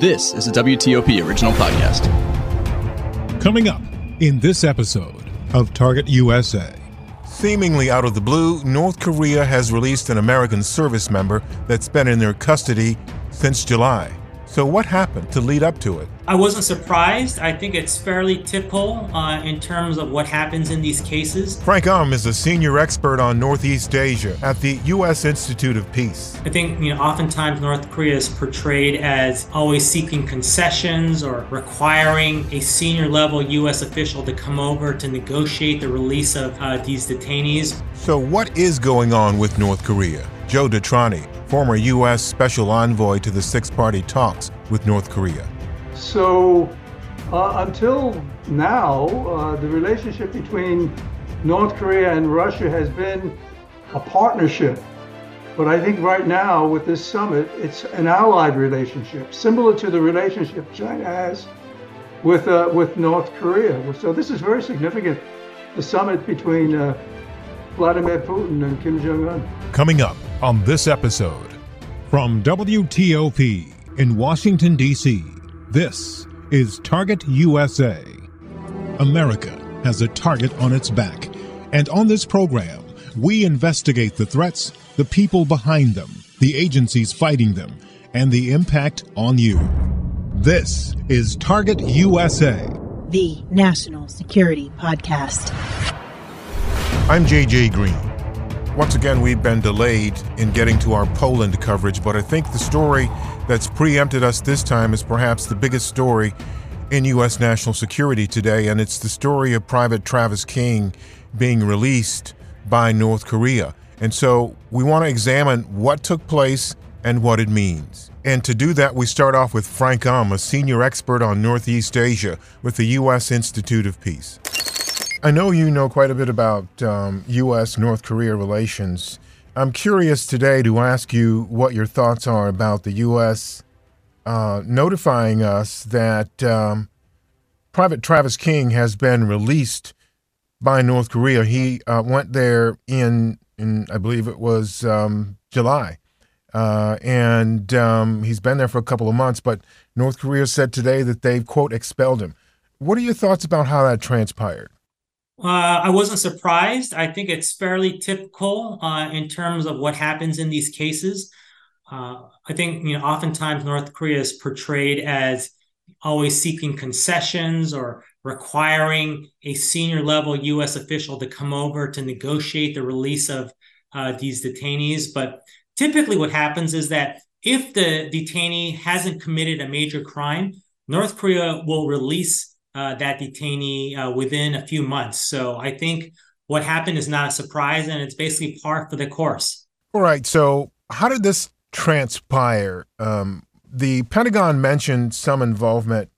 This is a WTOP original podcast. Coming up in this episode of Target USA. Seemingly out of the blue, North Korea has released an American service member that's been in their custody since July. So, what happened to lead up to it? I wasn't surprised. I think it's fairly typical uh, in terms of what happens in these cases. Frank Um is a senior expert on Northeast Asia at the U.S. Institute of Peace. I think, you know, oftentimes North Korea is portrayed as always seeking concessions or requiring a senior level U.S. official to come over to negotiate the release of uh, these detainees. So, what is going on with North Korea? Joe DeTrani, former U.S. Special Envoy to the Six Party Talks with North Korea. So, uh, until now, uh, the relationship between North Korea and Russia has been a partnership. But I think right now, with this summit, it's an allied relationship, similar to the relationship China has with, uh, with North Korea. So, this is very significant the summit between uh, Vladimir Putin and Kim Jong un. Coming up on this episode from WTOP in Washington, D.C., this is Target USA. America has a target on its back, and on this program, we investigate the threats, the people behind them, the agencies fighting them, and the impact on you. This is Target USA, the National Security Podcast. I'm JJ Green. Once again, we've been delayed in getting to our Poland coverage, but I think the story that's preempted us this time is perhaps the biggest story in U.S. national security today, and it's the story of Private Travis King being released by North Korea. And so we want to examine what took place and what it means. And to do that, we start off with Frank Um, a senior expert on Northeast Asia with the U.S. Institute of Peace. I know you know quite a bit about um, U.S. North Korea relations. I'm curious today to ask you what your thoughts are about the U.S. Uh, notifying us that um, Private Travis King has been released by North Korea. He uh, went there in, in, I believe it was um, July. Uh, and um, he's been there for a couple of months, but North Korea said today that they've, quote, expelled him. What are your thoughts about how that transpired? Uh, I wasn't surprised. I think it's fairly typical uh, in terms of what happens in these cases. Uh, I think you know oftentimes North Korea is portrayed as always seeking concessions or requiring a senior level U.S. official to come over to negotiate the release of uh, these detainees. But typically, what happens is that if the detainee hasn't committed a major crime, North Korea will release uh, that detainee uh, within a few months. So I think what happened is not a surprise, and it's basically par for the course. All right. So how did this transpire? Um, the Pentagon mentioned some involvement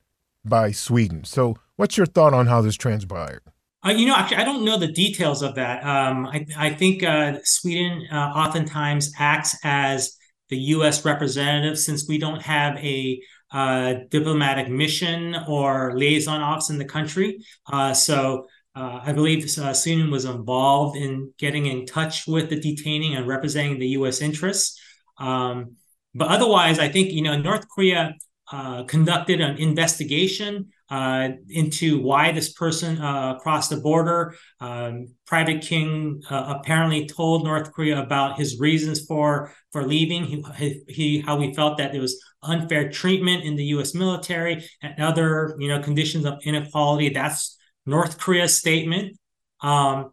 by Sweden. So what's your thought on how this transpired? Uh, you know, actually, I don't know the details of that. Um, I, I, think uh, Sweden uh, oftentimes acts as the U.S. representative since we don't have a uh, diplomatic mission or liaison office in the country. Uh, so uh, I believe uh, was involved in getting in touch with the detaining and representing the U.S. interests. Um, but otherwise, I think you know North Korea uh, conducted an investigation uh, into why this person uh, crossed the border. Um, Private King uh, apparently told North Korea about his reasons for for leaving. He, he how he felt that there was unfair treatment in the U.S. military and other you know conditions of inequality. That's North Korea's statement. Um,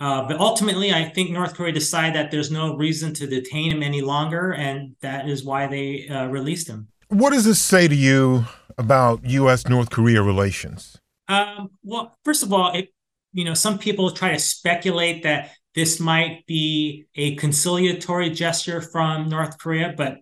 uh, but ultimately, I think North Korea decided that there's no reason to detain him any longer, and that is why they uh, released him. What does this say to you about U.S. North Korea relations? Um, well, first of all, it, you know, some people try to speculate that this might be a conciliatory gesture from North Korea, but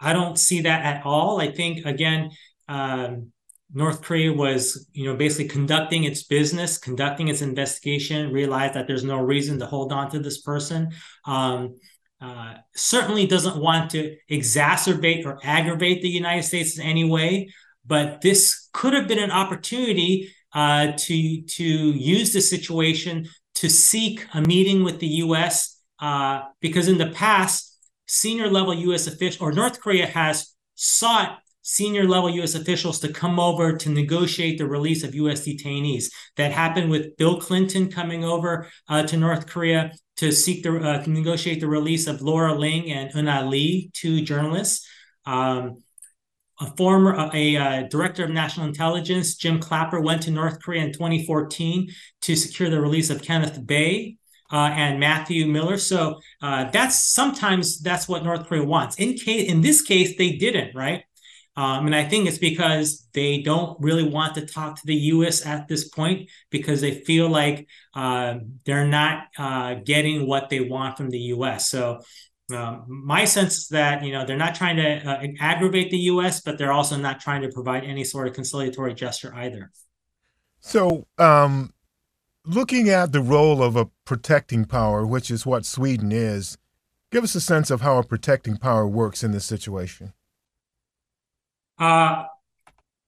I don't see that at all. I think again, um, North Korea was, you know, basically conducting its business, conducting its investigation, realized that there's no reason to hold on to this person. Um, uh, certainly doesn't want to exacerbate or aggravate the United States in any way, but this could have been an opportunity uh, to to use the situation to seek a meeting with the U.S. Uh, because in the past, senior level U.S. officials or North Korea has sought senior level U.S. officials to come over to negotiate the release of U.S. detainees. That happened with Bill Clinton coming over uh, to North Korea to seek the uh, to negotiate the release of Laura Ling and Euna Lee, two journalists. Um, a former a, a, director of national intelligence, Jim Clapper, went to North Korea in 2014 to secure the release of Kenneth Bae Uh, and Matthew Miller. So uh, that's sometimes that's what North Korea wants. In case in this case, they didn't, right? Um, and I think it's because they don't really want to talk to the U.S. at this point because they feel like uh, they're not uh, getting what they want from the U.S. So um, my sense is that you know they're not trying to uh, aggravate the U.S., but they're also not trying to provide any sort of conciliatory gesture either. So, um, looking at the role of a protecting power, which is what Sweden is, give us a sense of how a protecting power works in this situation. Uh,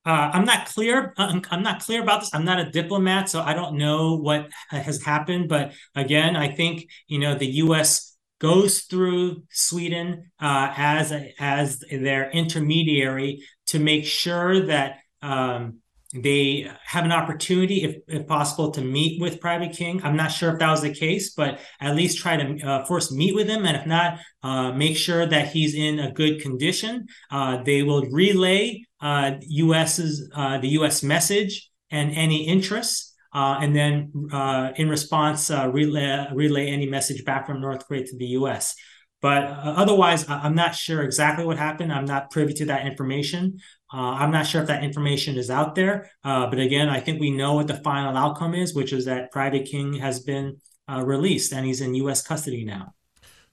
uh, I'm not clear. I'm, I'm, not clear about this. I'm not a diplomat, so I don't know what has happened. But again, I think you know the U.S. goes through Sweden uh, as a, as their intermediary to make sure that um, they have an opportunity, if, if possible, to meet with Private King. I'm not sure if that was the case, but at least try to uh, first meet with him. And if not, uh, make sure that he's in a good condition. Uh, they will relay US's uh, the US message and any interests. Uh, and then uh, in response, relay, relay any message back from North Korea to the US. But otherwise, I'm not sure exactly what happened. I'm not privy to that information. Uh, I'm not sure if that information is out there, uh, but again, I think we know what the final outcome is, which is that Private King has been uh, released and he's in U.S. custody now.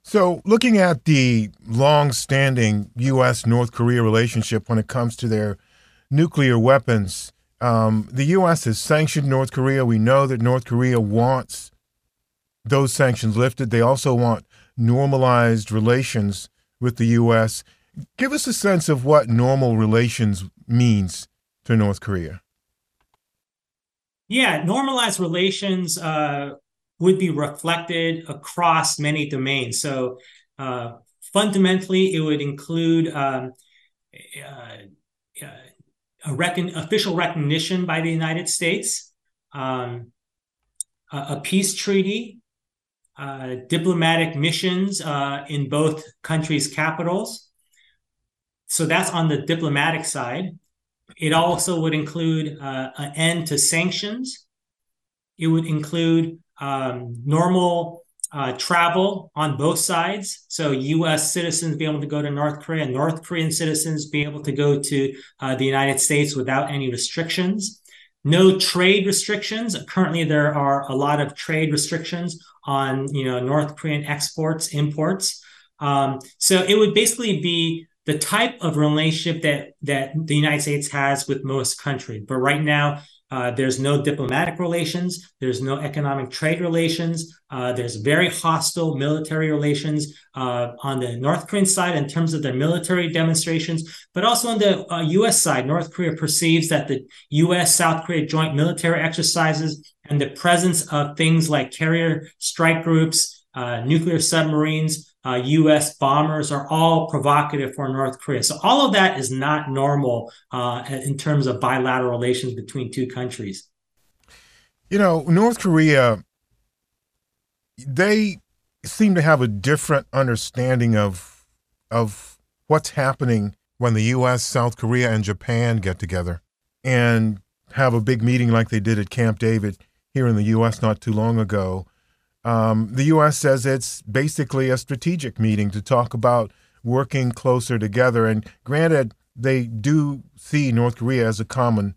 So, looking at the long-standing U.S. North Korea relationship when it comes to their nuclear weapons, um, the U.S. has sanctioned North Korea. We know that North Korea wants those sanctions lifted. They also want normalized relations with the U.S. Give us a sense of what normal relations means to North Korea. Yeah, normalized relations uh, would be reflected across many domains. So, uh, fundamentally, it would include um, uh, a recon- official recognition by the United States, um, a, a, peace treaty, uh, diplomatic missions uh, in both countries' capitals, so that's on the diplomatic side. It also would include uh, an end to sanctions. It would include um, normal uh, travel on both sides. So U.S. citizens be able to go to North Korea, North Korean citizens be able to go to uh, the United States without any restrictions. No trade restrictions. Currently, there are a lot of trade restrictions on you know North Korean exports, imports. Um, so it would basically be the type of relationship that that the United States has with most countries. But right now, uh, there's no diplomatic relations. There's no economic trade relations. Uh, there's very hostile military relations uh, on the North Korean side in terms of their military demonstrations, but also on the U.S. Uh, side. North Korea perceives that the U.S. South Korea joint military exercises and the presence of things like carrier strike groups, uh, nuclear submarines, uh, U.S. bombers are all provocative for North Korea. So all of that is not normal uh, in terms of bilateral relations between two countries. You know, North Korea, they seem to have a different understanding of of what's happening when the U.S., South Korea, and Japan get together and have a big meeting like they did at Camp David here in the U.S. not too long ago. Um, the U.S. says it's basically a strategic meeting to talk about working closer together. And granted, they do see North Korea as a common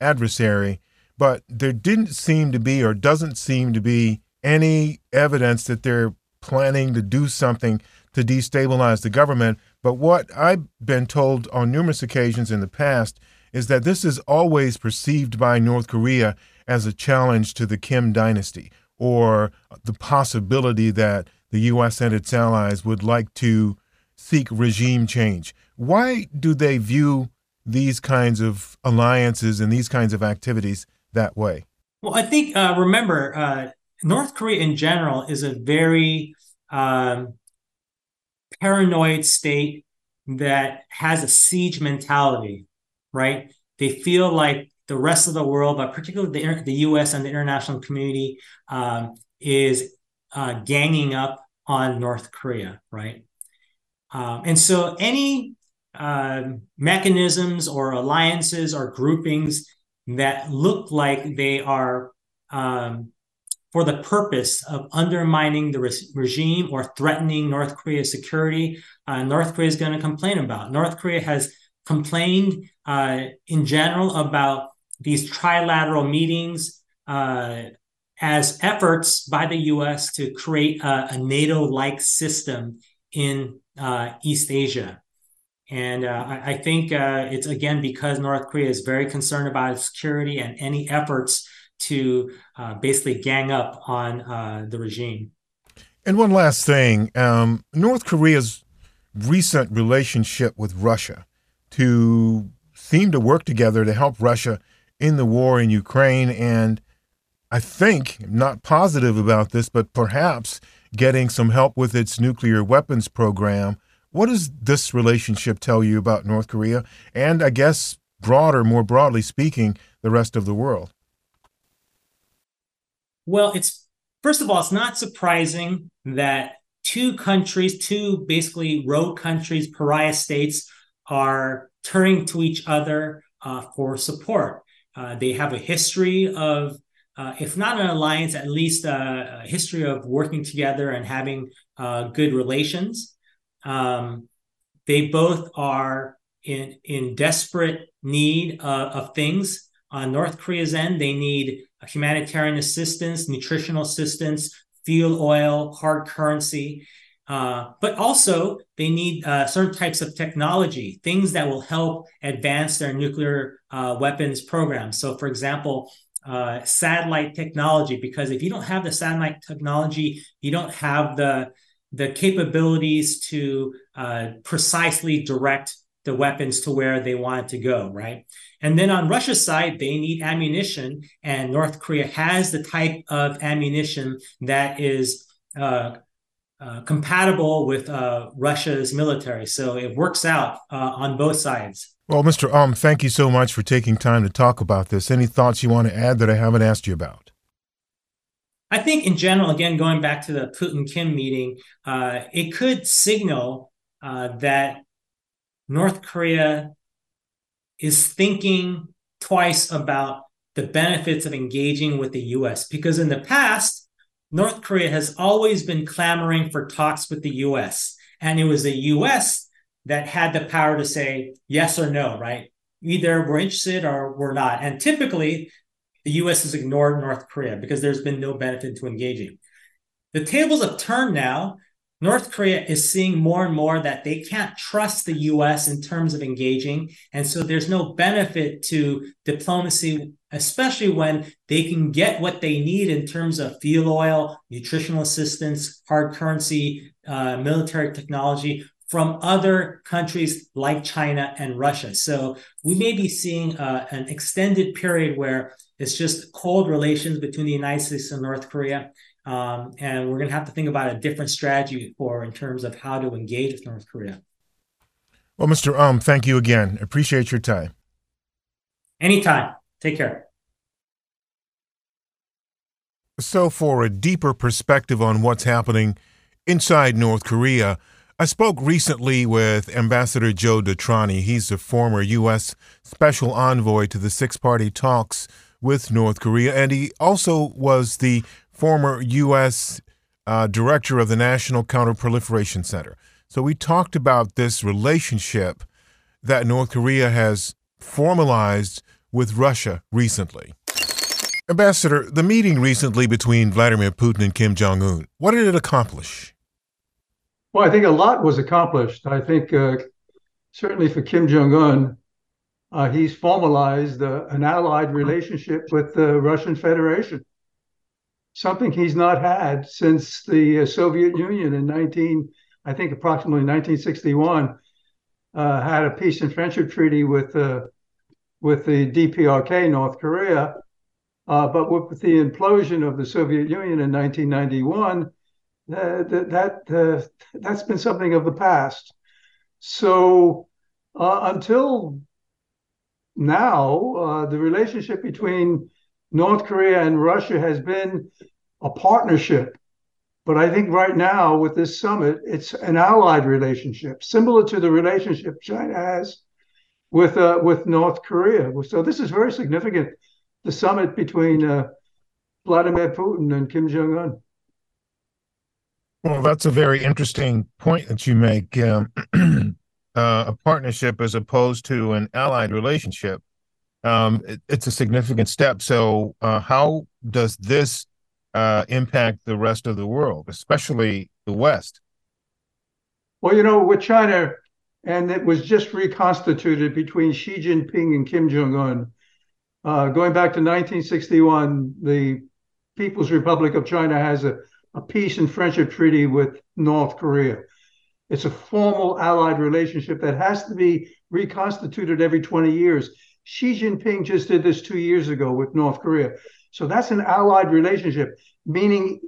adversary, but there didn't seem to be, or doesn't seem to be, any evidence that they're planning to do something to destabilize the government. But what I've been told on numerous occasions in the past is that this is always perceived by North Korea as a challenge to the Kim dynasty or the possibility that the U.S. and its allies would like to seek regime change. Why do they view these kinds of alliances and these kinds of activities that way? Well, I think, uh, remember, uh, North Korea in general is a very um, paranoid state that has a siege mentality, right? They feel like the rest of the world, but particularly the, the US and the international community, um, is uh, ganging up on North Korea, right? Um, and so any uh, mechanisms or alliances or groupings that look like they are um, for the purpose of undermining the re- regime or threatening North Korea's security, uh, North Korea is going to complain about. North Korea has complained uh, in general about these trilateral meetings uh, as efforts by the U.S. to create a, a NATO-like system in uh, East Asia. And uh, I, I, think uh, it's again because North Korea is very concerned about its security and any efforts to uh, basically gang up on the regime. And one last thing um, North Korea's recent relationship with Russia to seem to work together to help Russia in the war in Ukraine. And I think, not positive about this, but perhaps getting some help with its nuclear weapons program. What does this relationship tell you about North Korea and I guess broader, more broadly speaking, the rest of the world? Well, it's first of all, it's not surprising that two countries, two basically rogue countries, pariah states, are turning to each other uh, for support. Uh, they have a history of, uh, if not an alliance, at least a, a history of working together and having uh, good relations. Um, they both are in in desperate need of things. On North Korea's end, they need humanitarian assistance, nutritional assistance, fuel oil, hard currency. Uh, but also, they need uh, certain types of technology, things that will help advance their nuclear uh, weapons program. So, for example, uh, satellite technology, because if you don't have the satellite technology, you don't have the the capabilities to uh, precisely direct the weapons to where they want it to go, right? And then on Russia's side, they need ammunition, and North Korea has the type of ammunition that is uh, uh, compatible with uh, Russia's military. So it works out uh, on both sides. Well, Mr. Um, thank you so much for taking time to talk about this. Any thoughts you want to add that I haven't asked you about? I think, in general, again, going back to the Putin Kim meeting, uh, it could signal uh, that North Korea is thinking twice about the benefits of engaging with the US. Because in the past, North Korea has always been clamoring for talks with the US. And it was the US that had the power to say yes or no, right? Either we're interested or we're not. And typically, the US has ignored North Korea because there's been no benefit to engaging. The tables have turned now. North Korea is seeing more and more that they can't trust the US in terms of engaging. And so there's no benefit to diplomacy, especially when they can get what they need in terms of fuel oil, nutritional assistance, hard currency, uh, military technology from other countries like China and Russia. So we may be seeing uh, an extended period where it's just cold relations between the United States and North Korea. Um, and we're going to have to think about a different strategy for in terms of how to engage with North Korea. Well, Mr. Um, thank you again. Appreciate your time. Anytime. Take care. So, for a deeper perspective on what's happening inside North Korea, I spoke recently with Ambassador Joe DeTrani. He's the former U.S. Special Envoy to the six party talks with North Korea, and he also was the former U.S. Uh, director of the National Counterproliferation Center. So we talked about this relationship that North Korea has formalized with Russia recently. Ambassador, the meeting recently between Vladimir Putin and Kim Jong un, what did it accomplish? Well, I think a lot was accomplished. I think uh, certainly for Kim Jong Un, uh, he's formalized uh, an allied relationship with the Russian Federation, something he's not had since the uh, Soviet Union in 19, I think approximately 1961, uh, had a peace and friendship treaty with uh, with the DPRK, North Korea. but with the implosion of the Soviet Union in 1991, that that that's been something of the past. So uh, until now, uh, the relationship between North Korea and Russia has been a partnership. But I think right now with this summit, it's an allied relationship, similar to the relationship China has with uh, with North Korea. So this is very significant. The summit between uh, Vladimir Putin and Kim Jong Un. Well, that's a very interesting point that you make. Um, uh, a partnership as opposed to an allied relationship, um, it, it's a significant step. So, uh, how does this uh, impact the rest of the world, especially the West? Well, you know, with China, and it was just reconstituted between Xi Jinping and Kim Jong Un. Uh, going back to 1961, the People's Republic of China has a, a peace and friendship treaty with North Korea. It's a formal allied relationship that has to be reconstituted every 20 years. Xi Jinping just did this two years ago with North Korea. So that's an allied relationship, meaning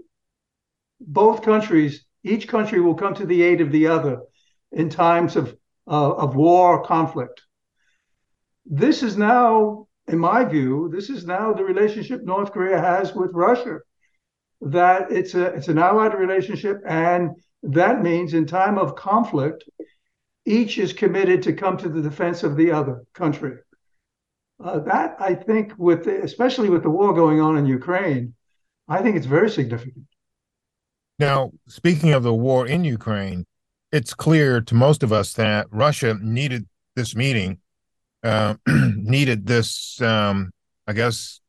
both countries, each country will come to the aid of the other in times of, uh, of war or conflict. This is now, in my view, this is now the relationship North Korea has with Russia. That it's a it's an allied relationship, and that means in time of conflict, each is committed to come to the defense of the other country. Uh, that I think, with especially with the war going on in Ukraine, I think it's very significant. Now, speaking of the war in Ukraine, it's clear to most of us that Russia needed this meeting, uh, needed this, um, I guess,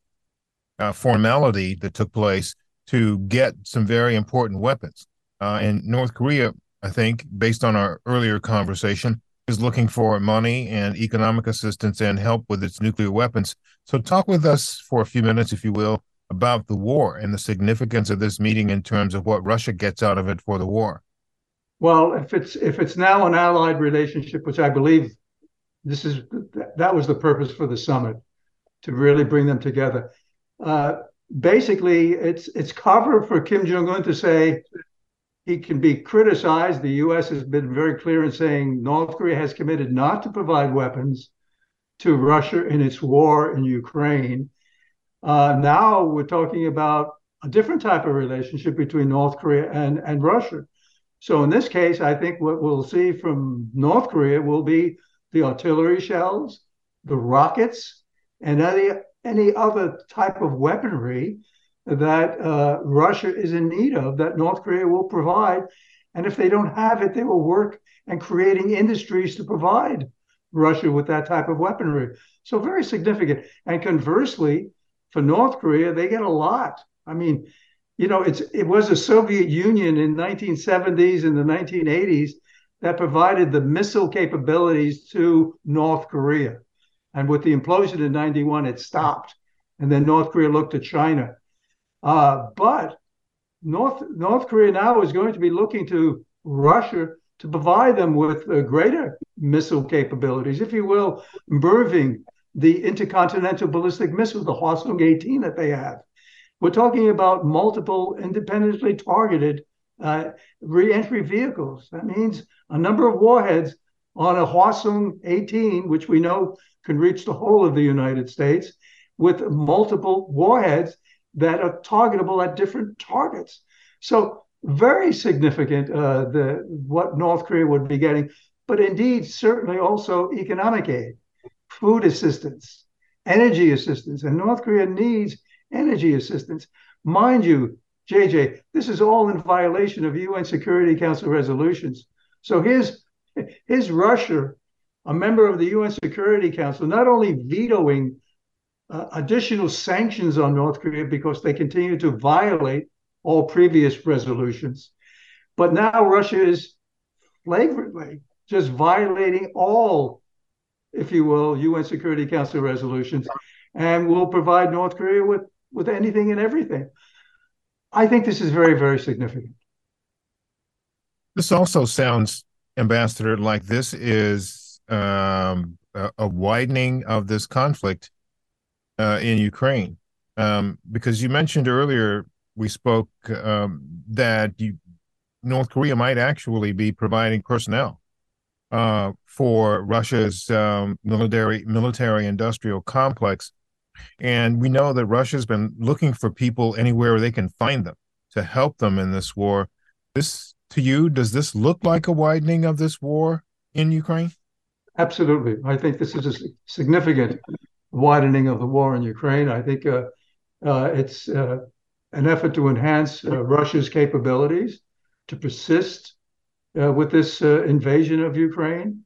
uh, formality that took place to get some very important weapons. Uh, and North Korea, I think, based on our earlier conversation, is looking for money and economic assistance and help with its nuclear weapons. So, talk with us for a few minutes, if you will, about the war and the significance of this meeting in terms of what Russia gets out of it for the war. Well, if it's if it's now an allied relationship, which I believe this is that was the purpose for the summit to really bring them together. Uh, basically, it's it's cover for Kim Jong Un to say he can be criticized. The U.S. has been very clear in saying North Korea has committed not to provide weapons to Russia in its war in Ukraine. Uh, now we're talking about a different type of relationship between North Korea and, and Russia. So in this case, I think what we'll see from North Korea will be the artillery shells, the rockets, and any any other type of weaponry that uh, Russia is in need of that North Korea will provide. And if they don't have it, they will work and creating industries to provide Russia with that type of weaponry. So very significant. And conversely, for North Korea, they get a lot. I mean, you know, it's it was the Soviet Union in 1970s and the 1980s that provided the missile capabilities to North Korea. And with the implosion in 91, it stopped. And then North Korea looked to China. Uh, but North North Korea now is going to be looking to Russia to provide them with uh, greater missile capabilities, if you will, moving the intercontinental ballistic missile, the Hwasong 18 that they have. We're talking about multiple independently targeted uh, reentry vehicles. That means a number of warheads on a Hwasong 18, which we know can reach the whole of the United States, with multiple warheads that are targetable at different targets. So very significant uh, the what North Korea would be getting, but indeed certainly also economic aid, food assistance, energy assistance, and North Korea needs energy assistance. Mind you, JJ, this is all in violation of UN Security Council resolutions. So here's here's Russia, a member of the UN Security Council, not only vetoing uh, additional sanctions on North Korea because they continue to violate all previous resolutions. But now Russia is flagrantly, just violating all, if you will, UN Security Council resolutions, and will provide North Korea with, with anything and everything. I think this is very, very significant. This also sounds, Ambassador, like this is um, a, a, widening of this conflict uh, in Ukraine. Um, because you mentioned earlier, we spoke um, that you, North Korea might actually be providing personnel uh, for Russia's um, military military industrial complex, and we know that Russia's been looking for people anywhere they can find them to help them in this war. This to you, does this look like a widening of this war in Ukraine? Absolutely. I think this is a significant widening of the war in Ukraine. I think uh, uh, it's uh, an effort to enhance Russia's capabilities to persist with this invasion of Ukraine.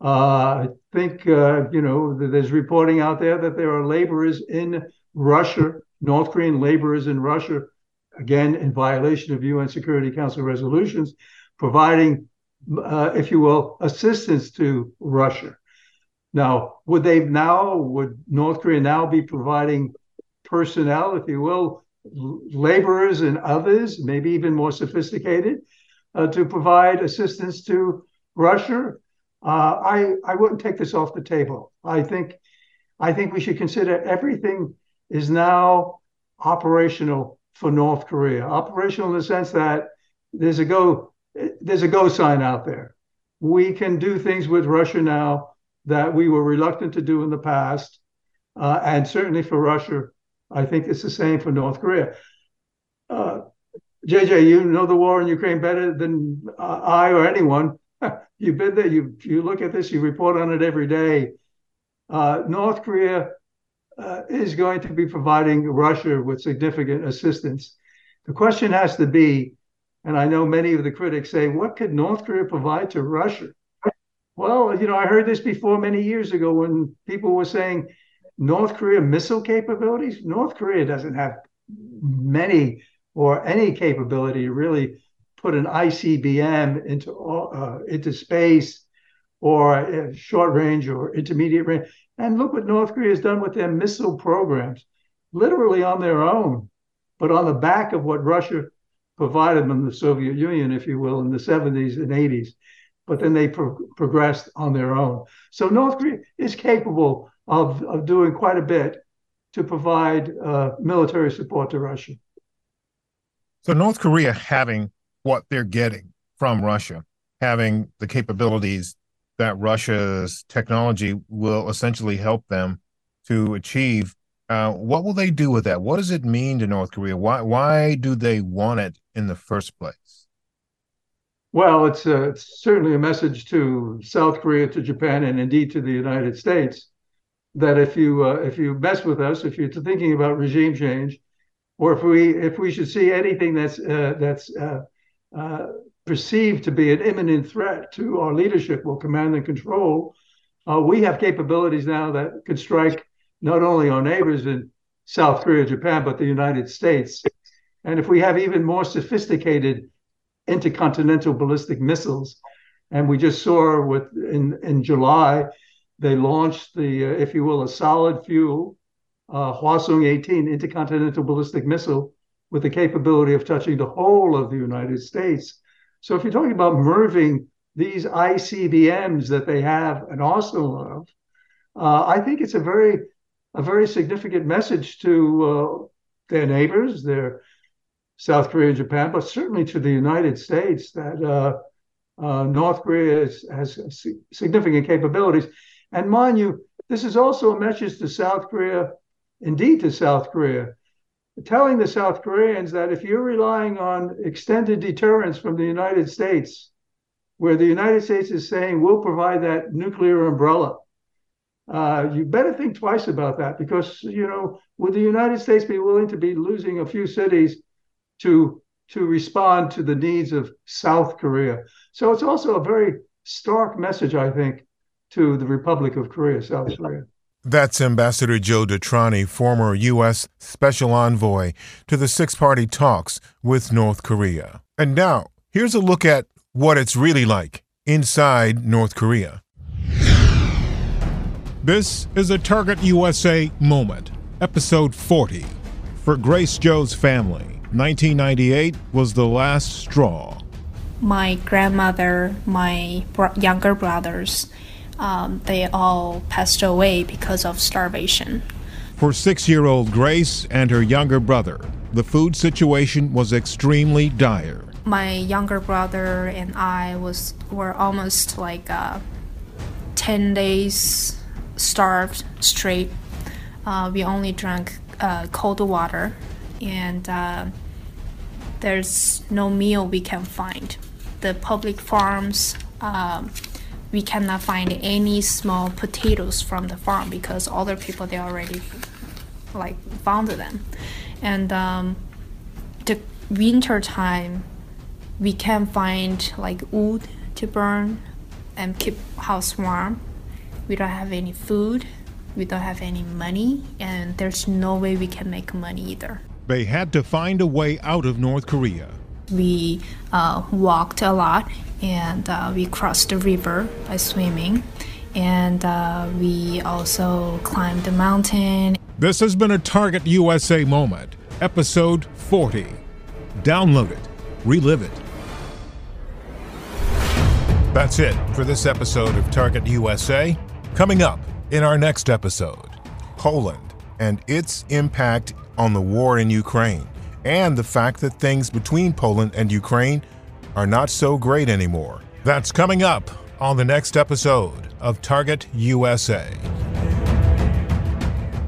I think, you know, there's reporting out there that there are laborers in Russia, North Korean laborers in Russia again, in violation of UN Security Council resolutions, providing, if you will, assistance to Russia. Now, would they now, would North Korea now be providing personnel, if you will, laborers and others, maybe even more sophisticated, uh, to provide assistance to Russia? Uh, I I wouldn't take this off the table. I think I think we should consider everything is now operational for North Korea. Operational in the sense that there's a go there's a go sign out there. We can do things with Russia now that we were reluctant to do in the past, uh, and certainly for Russia, I think it's the same for North Korea. Uh, JJ, you know the war in Ukraine better than uh, I or anyone. You've been there. You you look at this. You report on it every day. Uh, North Korea uh, is going to be providing Russia with significant assistance. The question has to be, and I know many of the critics say, what could North Korea provide to Russia? Well, you know, I heard this before many years ago when people were saying North Korea missile capabilities. North Korea doesn't have many or any capability to really put an ICBM into uh, into space or short range or intermediate range. And look what North Korea has done with their missile programs, literally on their own, but on the back of what Russia provided them, the Soviet Union, if you will, in the 70s and 80s. But then they pro- progressed on their own. So North Korea is capable of, of doing quite a bit to provide uh, military support to Russia. So North Korea having what they're getting from Russia, having the capabilities that Russia's technology will essentially help them to achieve. Uh, what will they do with that? What does it mean to North Korea? Why why do they want it in the first place? Well, it's, uh, it's certainly a message to South Korea, to Japan, and indeed to the United States that if you uh, if you mess with us, if you're thinking about regime change, or if we if we should see anything that's uh, that's uh, uh perceived to be an imminent threat to our leadership or command and control, we have capabilities now that could strike not only our neighbors in South Korea, Japan, but the United States. And if we have even more sophisticated intercontinental ballistic missiles, and we just saw with in in July, they launched the, uh, if you will, a solid fuel uh, Hwasong 18 intercontinental ballistic missile with the capability of touching the whole of the United States. So if you're talking about merging these ICBMs that they have an arsenal of, uh, I think it's a very a very significant message to uh, their neighbors, their South Korea and Japan, but certainly to the United States that uh, uh North Korea is, has significant capabilities. And mind you, this is also a message to South Korea, indeed to South Korea, telling the South Koreans that if you're relying on extended deterrence from the United States, where the United States is saying we'll provide that nuclear umbrella, uh, you better think twice about that because you know would the United States be willing to be losing a few cities to to respond to the needs of South Korea? So it's also a very stark message, I think, to the Republic of Korea, South Korea. That's Ambassador Joe DeTrani, former U.S. Special Envoy to the six party talks with North Korea. And now, here's a look at what it's really like inside North Korea. This is a Target USA moment, episode 40. For Grace Joe's family, 1998 was the last straw. My grandmother, my bro- younger brothers, um, they all passed away because of starvation. For six year old Grace and her younger brother, the food situation was extremely dire. My younger brother and I was were almost like uh, ten days starved straight. Uh, we only drank uh, cold water, and uh, there's no meal we can find. The public farms, um, we cannot find any small potatoes from the farm because other people they already like found them, and um, the winter time we can find like wood to burn and keep house warm. We don't have any food, we don't have any money, and there's no way we can make money either. They had to find a way out of North Korea. We uh, walked a lot and uh, we crossed the river by swimming, and uh, we also climbed the mountain. This has been a Target USA moment, episode 40. Download it, relive it. That's it for this episode of Target USA. Coming up in our next episode, Poland and its impact on the war in Ukraine, and the fact that things between Poland and Ukraine are not so great anymore. that's coming up on the next episode of Target USA.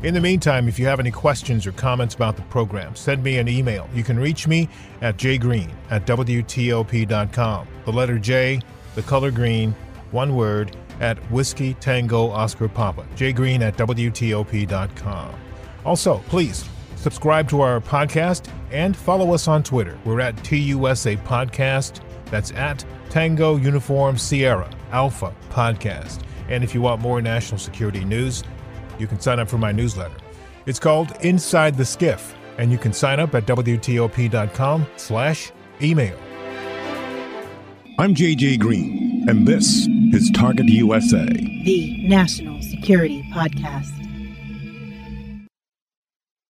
In the meantime, if you have any questions or comments about the program, send me an email. You can reach me at jgreen at WTOP.com. The letter J, the color green, one word, at Whiskey Tango Oscar Papa. jgreen at WTOP.com. Also, please subscribe to our podcast and follow us on Twitter. We're at TUSA Podcast. That's at Tango Uniform Sierra Alpha Podcast. And if you want more national security news, you can sign up for my newsletter. It's called Inside the Skiff, and you can sign up at WTOP.com slash email. I'm JJ Green, and this is Target USA. The National Security Podcast.